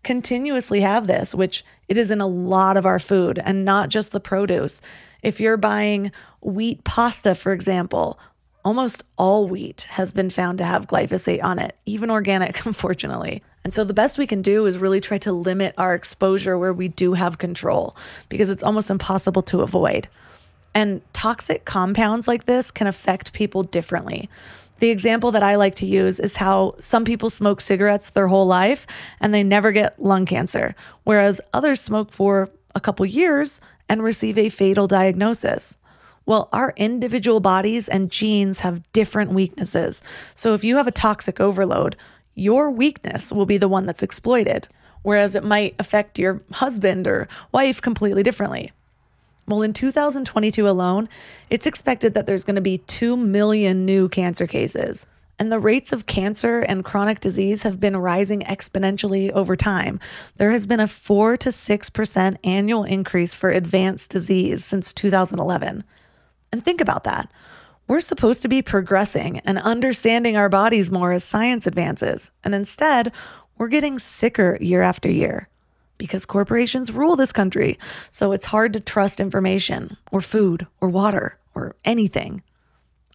continuously have this, which it is in a lot of our food and not just the produce, if you're buying wheat pasta, for example, almost all wheat has been found to have glyphosate on it, even organic, unfortunately. And so the best we can do is really try to limit our exposure where we do have control because it's almost impossible to avoid. And toxic compounds like this can affect people differently. The example that I like to use is how some people smoke cigarettes their whole life and they never get lung cancer, whereas others smoke for a couple years and receive a fatal diagnosis. Well, our individual bodies and genes have different weaknesses. So if you have a toxic overload, your weakness will be the one that's exploited, whereas it might affect your husband or wife completely differently. Well, in 2022 alone, it's expected that there's going to be 2 million new cancer cases. And the rates of cancer and chronic disease have been rising exponentially over time. There has been a 4 to 6% annual increase for advanced disease since 2011. And think about that. We're supposed to be progressing and understanding our bodies more as science advances. And instead, we're getting sicker year after year because corporations rule this country. So it's hard to trust information or food or water or anything.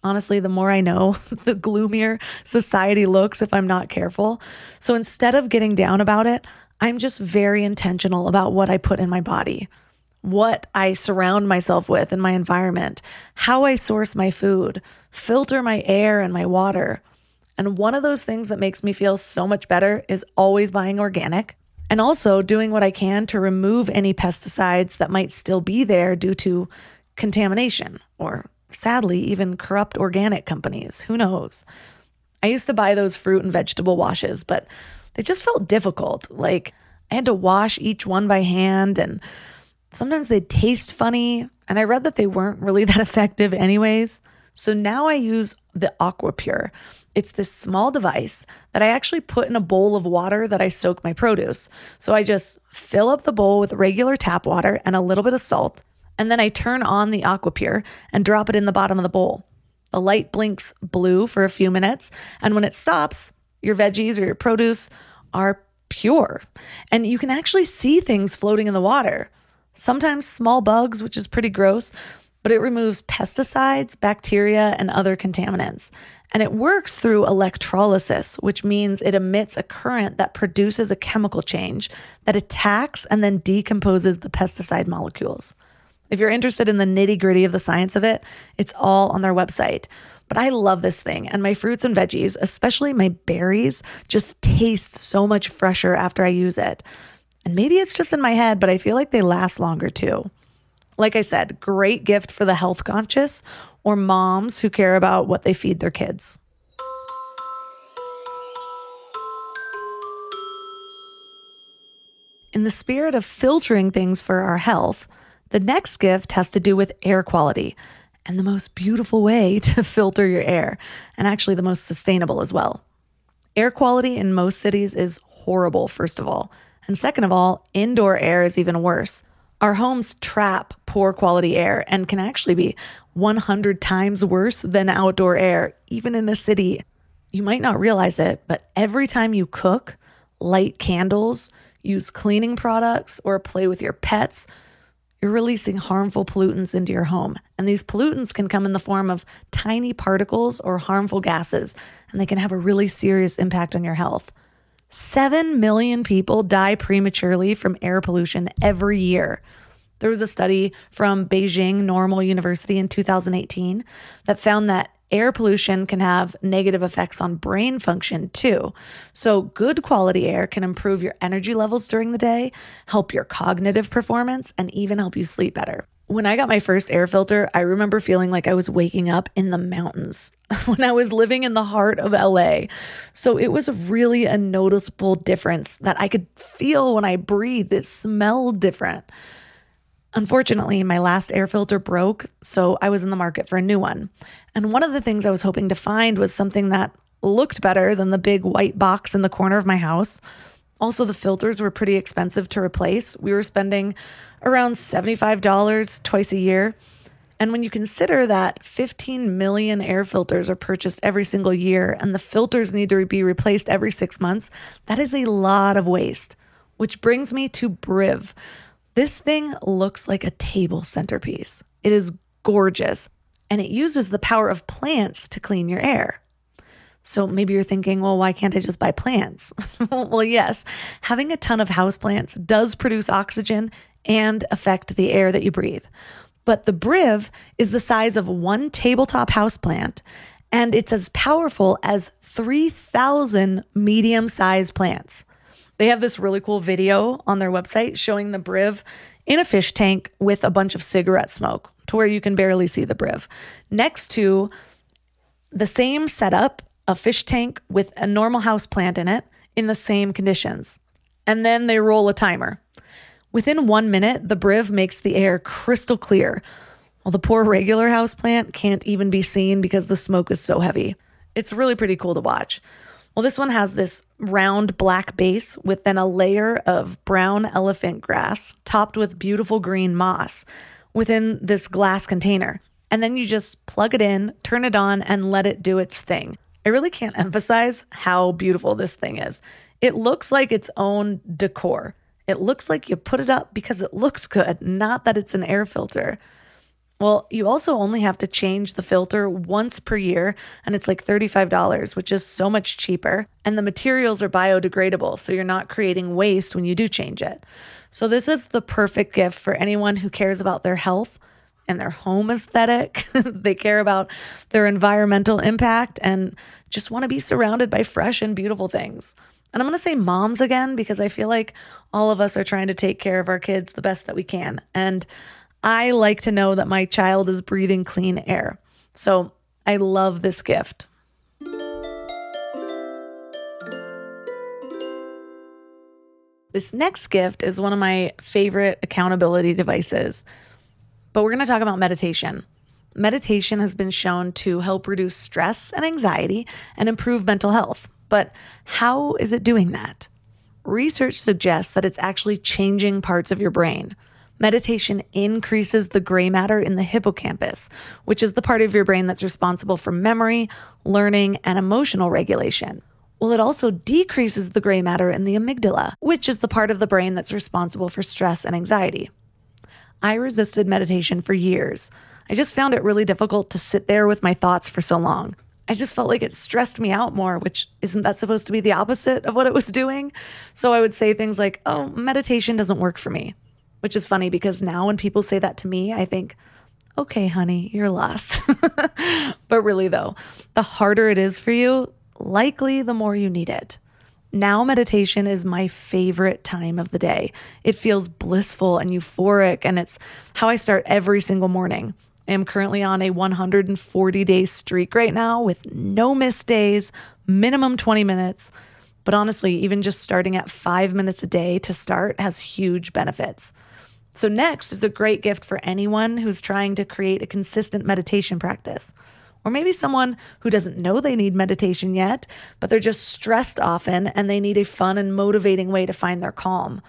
Honestly, the more I know, the gloomier society looks if I'm not careful. So instead of getting down about it, I'm just very intentional about what I put in my body, what I surround myself with in my environment, how I source my food, filter my air and my water. And one of those things that makes me feel so much better is always buying organic and also doing what I can to remove any pesticides that might still be there due to contamination or sadly, even corrupt organic companies. Who knows? I used to buy those fruit and vegetable washes, but they just felt difficult. Like I had to wash each one by hand, and sometimes they'd taste funny. And I read that they weren't really that effective, anyways. So now I use the AquaPure. It's this small device that I actually put in a bowl of water that I soak my produce. So I just fill up the bowl with regular tap water and a little bit of salt, and then I turn on the AquaPure and drop it in the bottom of the bowl. The light blinks blue for a few minutes, and when it stops, your veggies or your produce are pure. And you can actually see things floating in the water. Sometimes small bugs, which is pretty gross, but it removes pesticides, bacteria, and other contaminants. And it works through electrolysis, which means it emits a current that produces a chemical change that attacks and then decomposes the pesticide molecules. If you're interested in the nitty gritty of the science of it, it's all on their website. But I love this thing, and my fruits and veggies, especially my berries, just taste so much fresher after I use it. And maybe it's just in my head, but I feel like they last longer too. Like I said, great gift for the health conscious or moms who care about what they feed their kids. In the spirit of filtering things for our health, the next gift has to do with air quality and the most beautiful way to filter your air, and actually the most sustainable as well. Air quality in most cities is horrible, first of all. And second of all, indoor air is even worse. Our homes trap poor quality air and can actually be 100 times worse than outdoor air, even in a city. You might not realize it, but every time you cook, light candles, use cleaning products, or play with your pets, you're releasing harmful pollutants into your home. And these pollutants can come in the form of tiny particles or harmful gases, and they can have a really serious impact on your health. Seven million people die prematurely from air pollution every year. There was a study from Beijing Normal University in 2018 that found that air pollution can have negative effects on brain function too. So, good quality air can improve your energy levels during the day, help your cognitive performance, and even help you sleep better. When I got my first air filter, I remember feeling like I was waking up in the mountains when I was living in the heart of LA. So it was really a noticeable difference that I could feel when I breathed. It smelled different. Unfortunately, my last air filter broke, so I was in the market for a new one. And one of the things I was hoping to find was something that looked better than the big white box in the corner of my house. Also, the filters were pretty expensive to replace. We were spending around $75 twice a year. And when you consider that 15 million air filters are purchased every single year and the filters need to be replaced every six months, that is a lot of waste. Which brings me to Briiv. This thing looks like a table centerpiece. It is gorgeous and it uses the power of plants to clean your air. So maybe you're thinking, well, why can't I just buy plants? well, yes, having a ton of houseplants does produce oxygen and affect the air that you breathe. But the Briiv is the size of one tabletop houseplant and it's as powerful as 3,000 medium sized plants. They have this really cool video on their website showing the Briiv in a fish tank with a bunch of cigarette smoke to where you can barely see the Briiv. Next to the same setup, a fish tank with a normal house plant in it in the same conditions. And then they roll a timer. Within one minute, the Briiv makes the air crystal clear, while the poor regular house plant can't even be seen because the smoke is so heavy. It's really pretty cool to watch. Well, this one has this round black base with then a layer of brown elephant grass topped with beautiful green moss within this glass container. and then you just plug it in, turn it on, and let it do its thing. I really can't emphasize how beautiful this thing is. It looks like its own decor. It looks like you put it up because it looks good, not that it's an air filter. Well, you also only have to change the filter once per year, and it's like $35, which is so much cheaper. And the materials are biodegradable, so you're not creating waste when you do change it. So, this is the perfect gift for anyone who cares about their health and their home aesthetic. they care about their environmental impact and just want to be surrounded by fresh and beautiful things. And I'm going to say moms again because I feel like all of us are trying to take care of our kids the best that we can. And I like to know that my child is breathing clean air. So I love this gift. This next gift is one of my favorite accountability devices. But we're going to talk about meditation. Meditation has been shown to help reduce stress and anxiety and improve mental health. But how is it doing that? Research suggests that it's actually changing parts of your brain. Meditation increases the gray matter in the hippocampus, which is the part of your brain that's responsible for memory, learning, and emotional regulation. Well, it also decreases the gray matter in the amygdala, which is the part of the brain that's responsible for stress and anxiety. I resisted meditation for years. I just found it really difficult to sit there with my thoughts for so long. I just felt like it stressed me out more, which isn't that supposed to be the opposite of what it was doing? So I would say things like, oh, meditation doesn't work for me, which is funny because now when people say that to me, I think, okay, honey, you're lost. but really, though, the harder it is for you, likely the more you need it. Now, meditation is my favorite time of the day. It feels blissful and euphoric, and it's how I start every single morning. I am currently on a 140 day streak right now with no missed days, minimum 20 minutes. But honestly, even just starting at five minutes a day to start has huge benefits. So, next is a great gift for anyone who's trying to create a consistent meditation practice. Or maybe someone who doesn't know they need meditation yet, but they're just stressed often and they need a fun and motivating way to find their calm.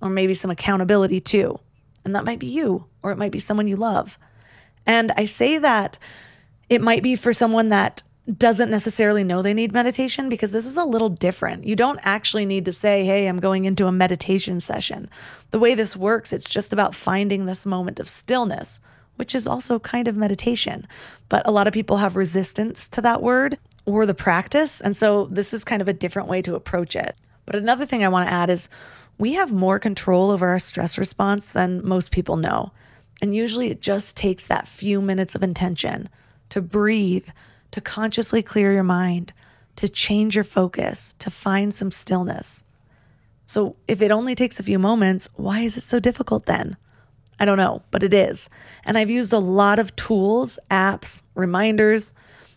Or maybe some accountability too. And that might be you, or it might be someone you love. And I say that it might be for someone that doesn't necessarily know they need meditation because this is a little different. You don't actually need to say, Hey, I'm going into a meditation session. The way this works, it's just about finding this moment of stillness, which is also kind of meditation. But a lot of people have resistance to that word or the practice. And so this is kind of a different way to approach it. But another thing I want to add is we have more control over our stress response than most people know. And usually it just takes that few minutes of intention to breathe, to consciously clear your mind, to change your focus, to find some stillness. So if it only takes a few moments, why is it so difficult then? I don't know, but it is. And I've used a lot of tools, apps, reminders,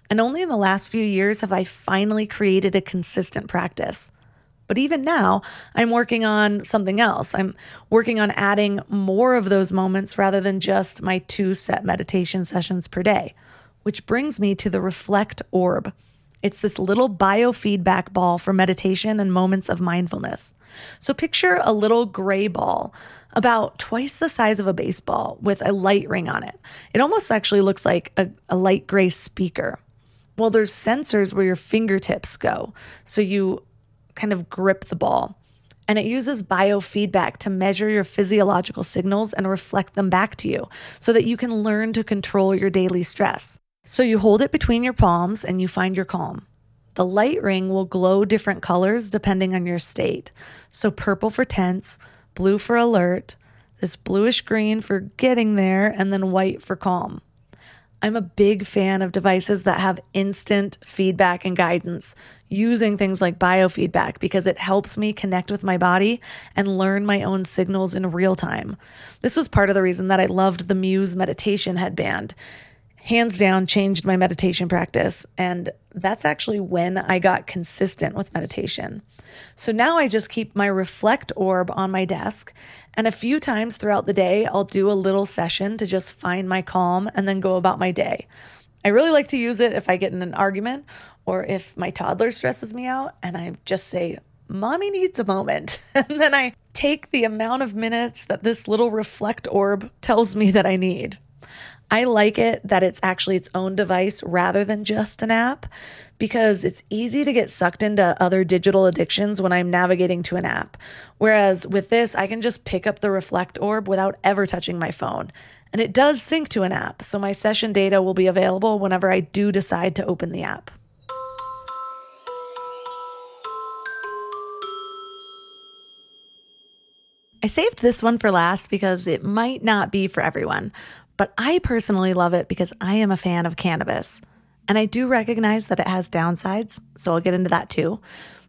and only in the last few years have I finally created a consistent practice. But even now, I'm working on something else. I'm working on adding more of those moments rather than just my two set meditation sessions per day, which brings me to the Reflect Orb. It's this little biofeedback ball for meditation and moments of mindfulness. So picture a little gray ball, about twice the size of a baseball, with a light ring on it. It almost actually looks like a, a light gray speaker. Well, there's sensors where your fingertips go. So you kind of grip the ball. And it uses biofeedback to measure your physiological signals and reflect them back to you so that you can learn to control your daily stress. So you hold it between your palms and you find your calm. The light ring will glow different colors depending on your state. So purple for tense, blue for alert, this bluish green for getting there, and then white for calm. I'm a big fan of devices that have instant feedback and guidance using things like biofeedback because it helps me connect with my body and learn my own signals in real time. This was part of the reason that I loved the Muse meditation headband hands down changed my meditation practice. And that's actually when I got consistent with meditation. So now I just keep my reflect orb on my desk. And a few times throughout the day, I'll do a little session to just find my calm and then go about my day. I really like to use it if I get in an argument or if my toddler stresses me out and I just say, Mommy needs a moment. And then I take the amount of minutes that this little reflect orb tells me that I need. I like it that it's actually its own device rather than just an app because it's easy to get sucked into other digital addictions when I'm navigating to an app. Whereas with this, I can just pick up the Reflect Orb without ever touching my phone. And it does sync to an app, so my session data will be available whenever I do decide to open the app. I saved this one for last because it might not be for everyone, but I personally love it because I am a fan of cannabis. And I do recognize that it has downsides, so I'll get into that too.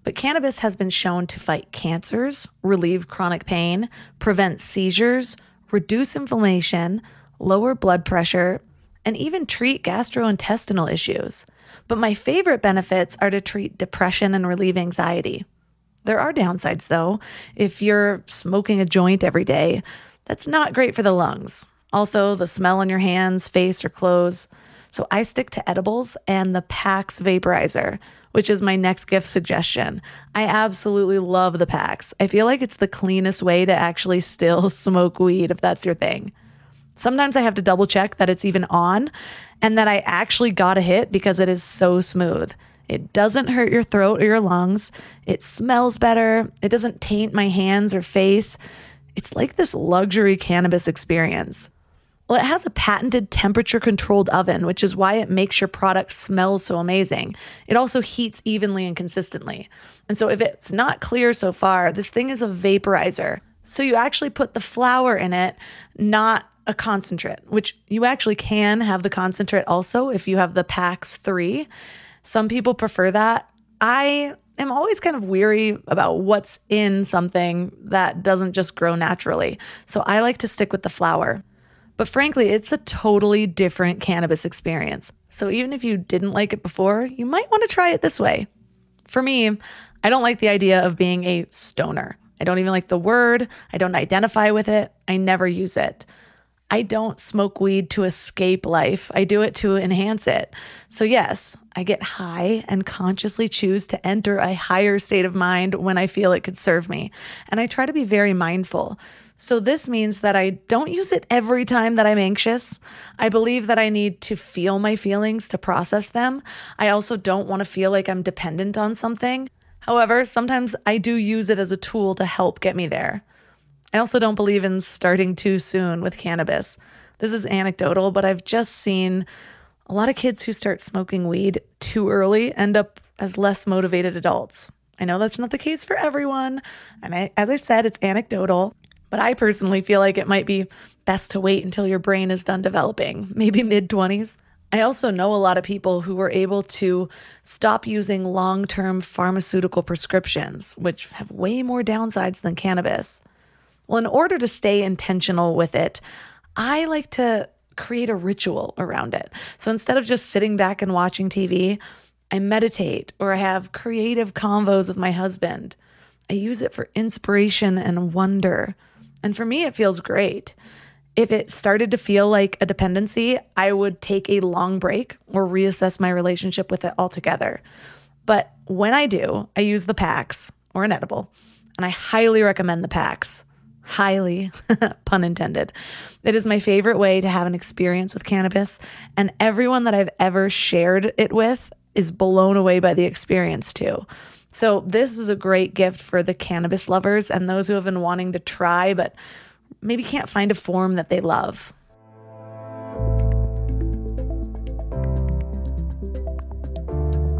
But cannabis has been shown to fight cancers, relieve chronic pain, prevent seizures, reduce inflammation, lower blood pressure, and even treat gastrointestinal issues. But my favorite benefits are to treat depression and relieve anxiety. There are downsides though. If you're smoking a joint every day, that's not great for the lungs. Also, the smell on your hands, face, or clothes. So I stick to edibles and the PAX vaporizer, which is my next gift suggestion. I absolutely love the PAX. I feel like it's the cleanest way to actually still smoke weed if that's your thing. Sometimes I have to double check that it's even on and that I actually got a hit because it is so smooth. It doesn't hurt your throat or your lungs. It smells better. It doesn't taint my hands or face. It's like this luxury cannabis experience. Well, it has a patented temperature controlled oven, which is why it makes your product smell so amazing. It also heats evenly and consistently. And so, if it's not clear so far, this thing is a vaporizer. So, you actually put the flower in it, not a concentrate, which you actually can have the concentrate also if you have the PAX 3. Some people prefer that. I am always kind of weary about what's in something that doesn't just grow naturally. So, I like to stick with the flower. But frankly, it's a totally different cannabis experience. So even if you didn't like it before, you might want to try it this way. For me, I don't like the idea of being a stoner. I don't even like the word. I don't identify with it. I never use it. I don't smoke weed to escape life. I do it to enhance it. So, yes, I get high and consciously choose to enter a higher state of mind when I feel it could serve me. And I try to be very mindful. So, this means that I don't use it every time that I'm anxious. I believe that I need to feel my feelings to process them. I also don't want to feel like I'm dependent on something. However, sometimes I do use it as a tool to help get me there. I also don't believe in starting too soon with cannabis. This is anecdotal, but I've just seen a lot of kids who start smoking weed too early end up as less motivated adults. I know that's not the case for everyone. And I, as I said, it's anecdotal. But I personally feel like it might be best to wait until your brain is done developing, maybe mid 20s. I also know a lot of people who were able to stop using long term pharmaceutical prescriptions, which have way more downsides than cannabis. Well, in order to stay intentional with it, I like to create a ritual around it. So instead of just sitting back and watching TV, I meditate or I have creative convos with my husband. I use it for inspiration and wonder. And for me, it feels great. If it started to feel like a dependency, I would take a long break or reassess my relationship with it altogether. But when I do, I use the PAX or an edible, and I highly recommend the PAX. Highly, pun intended. It is my favorite way to have an experience with cannabis, and everyone that I've ever shared it with is blown away by the experience too. So, this is a great gift for the cannabis lovers and those who have been wanting to try but maybe can't find a form that they love.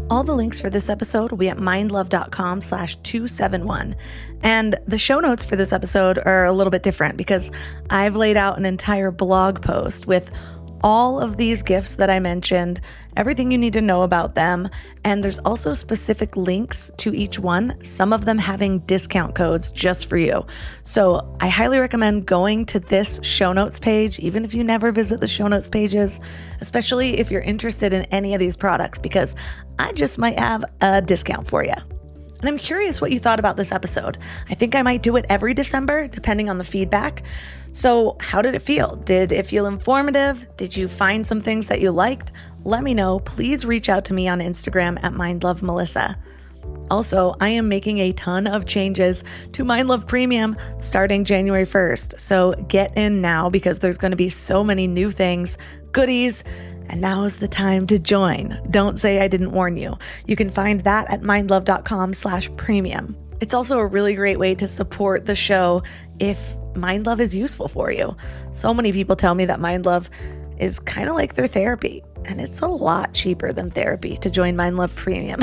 All the links for this episode will be at mindlove.com slash 271. And the show notes for this episode are a little bit different because I've laid out an entire blog post with all of these gifts that I mentioned, everything you need to know about them. And there's also specific links to each one, some of them having discount codes just for you. So I highly recommend going to this show notes page, even if you never visit the show notes pages, especially if you're interested in any of these products, because I just might have a discount for you. And I'm curious what you thought about this episode. I think I might do it every December, depending on the feedback. So, how did it feel? Did it feel informative? Did you find some things that you liked? Let me know. Please reach out to me on Instagram at MindLoveMelissa. Also, I am making a ton of changes to Mind Love Premium starting January 1st. So get in now because there's going to be so many new things, goodies, and now is the time to join. Don't say I didn't warn you. You can find that at mindlove.com slash premium. It's also a really great way to support the show if Mind Love is useful for you. So many people tell me that Mind Love is kind of like their therapy and it's a lot cheaper than therapy to join Mind Love Premium.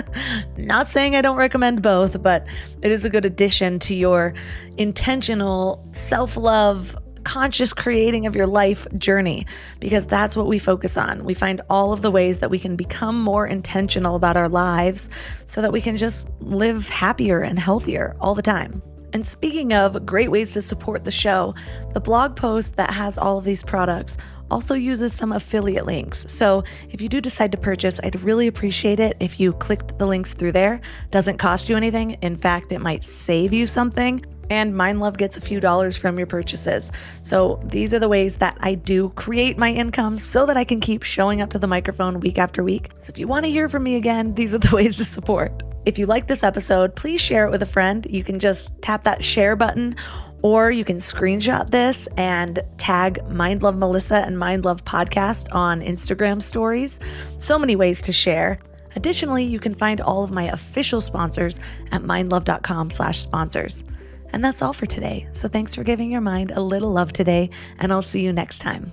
Not saying I don't recommend both, but it is a good addition to your intentional self love, conscious creating of your life journey because that's what we focus on. We find all of the ways that we can become more intentional about our lives so that we can just live happier and healthier all the time. And speaking of great ways to support the show, the blog post that has all of these products also uses some affiliate links. So if you do decide to purchase, I'd really appreciate it if you clicked the links through there. Doesn't cost you anything. In fact, it might save you something. And Mind Love gets a few dollars from your purchases. So these are the ways that I do create my income so that I can keep showing up to the microphone week after week. So if you want to hear from me again, these are the ways to support. If you like this episode, please share it with a friend. You can just tap that share button or you can screenshot this and tag Mind Love Melissa and Mind Love Podcast on Instagram stories. So many ways to share. Additionally, you can find all of my official sponsors at mindlove.com slash sponsors. And that's all for today. So thanks for giving your mind a little love today, and I'll see you next time.